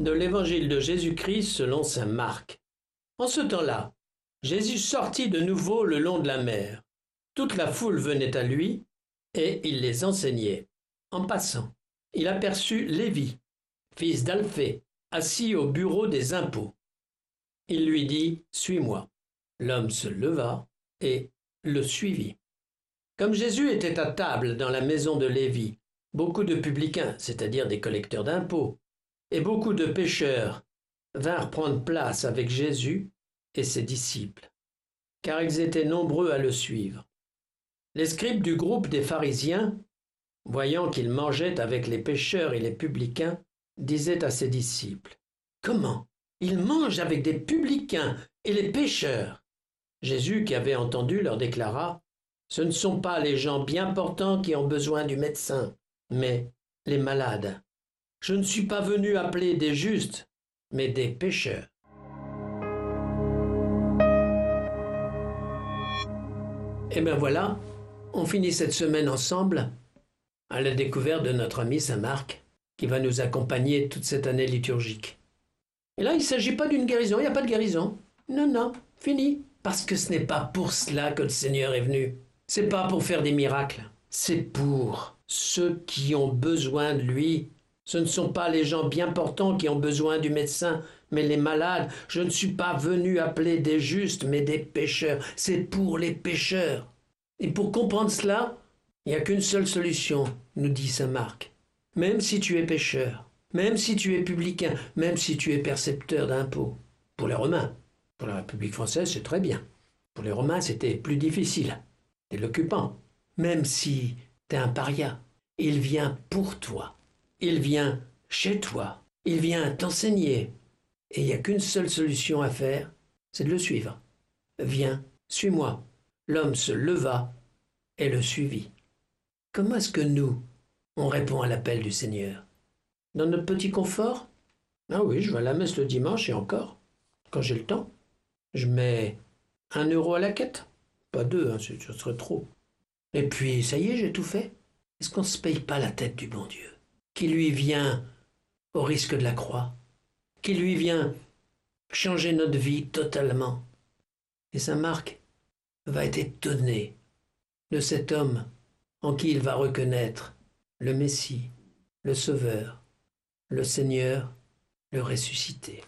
de l'évangile de Jésus-Christ selon saint Marc. En ce temps-là, Jésus sortit de nouveau le long de la mer. Toute la foule venait à lui, et il les enseignait. En passant, il aperçut Lévi, fils d'Alphée, assis au bureau des impôts. Il lui dit Suis-moi. L'homme se leva et le suivit. Comme Jésus était à table dans la maison de Lévi, beaucoup de publicains, c'est-à-dire des collecteurs d'impôts, et beaucoup de pécheurs vinrent prendre place avec Jésus et ses disciples, car ils étaient nombreux à le suivre. Les scribes du groupe des pharisiens, voyant qu'il mangeait avec les pécheurs et les publicains, disaient à ses disciples Comment Il mange avec des publicains et les pécheurs Jésus, qui avait entendu, leur déclara Ce ne sont pas les gens bien portants qui ont besoin du médecin, mais les malades. Je ne suis pas venu appeler des justes, mais des pécheurs. Et bien voilà, on finit cette semaine ensemble à la découverte de notre ami Saint Marc, qui va nous accompagner toute cette année liturgique. Et là, il ne s'agit pas d'une guérison, il n'y a pas de guérison. Non, non, fini. Parce que ce n'est pas pour cela que le Seigneur est venu. C'est pas pour faire des miracles. C'est pour ceux qui ont besoin de lui. Ce ne sont pas les gens bien portants qui ont besoin du médecin, mais les malades. Je ne suis pas venu appeler des justes, mais des pécheurs. C'est pour les pécheurs. Et pour comprendre cela, il n'y a qu'une seule solution, nous dit saint Marc. Même si tu es pécheur, même si tu es publicain, même si tu es percepteur d'impôts, pour les Romains, pour la République française, c'est très bien. Pour les Romains, c'était plus difficile. T'es l'occupant. Même si t'es un paria, il vient pour toi. Il vient chez toi. Il vient t'enseigner. Et il n'y a qu'une seule solution à faire, c'est de le suivre. Viens, suis-moi. L'homme se leva et le suivit. Comment est-ce que nous, on répond à l'appel du Seigneur? Dans notre petit confort? Ah oui, je vais à la messe le dimanche et encore, quand j'ai le temps. Je mets un euro à la quête. Pas deux, hein, ce serait trop. Et puis, ça y est, j'ai tout fait. Est-ce qu'on ne se paye pas la tête du bon Dieu? Qui lui vient au risque de la croix Qui lui vient changer notre vie totalement Et Saint Marc va être étonné de cet homme en qui il va reconnaître le Messie, le Sauveur, le Seigneur, le ressuscité.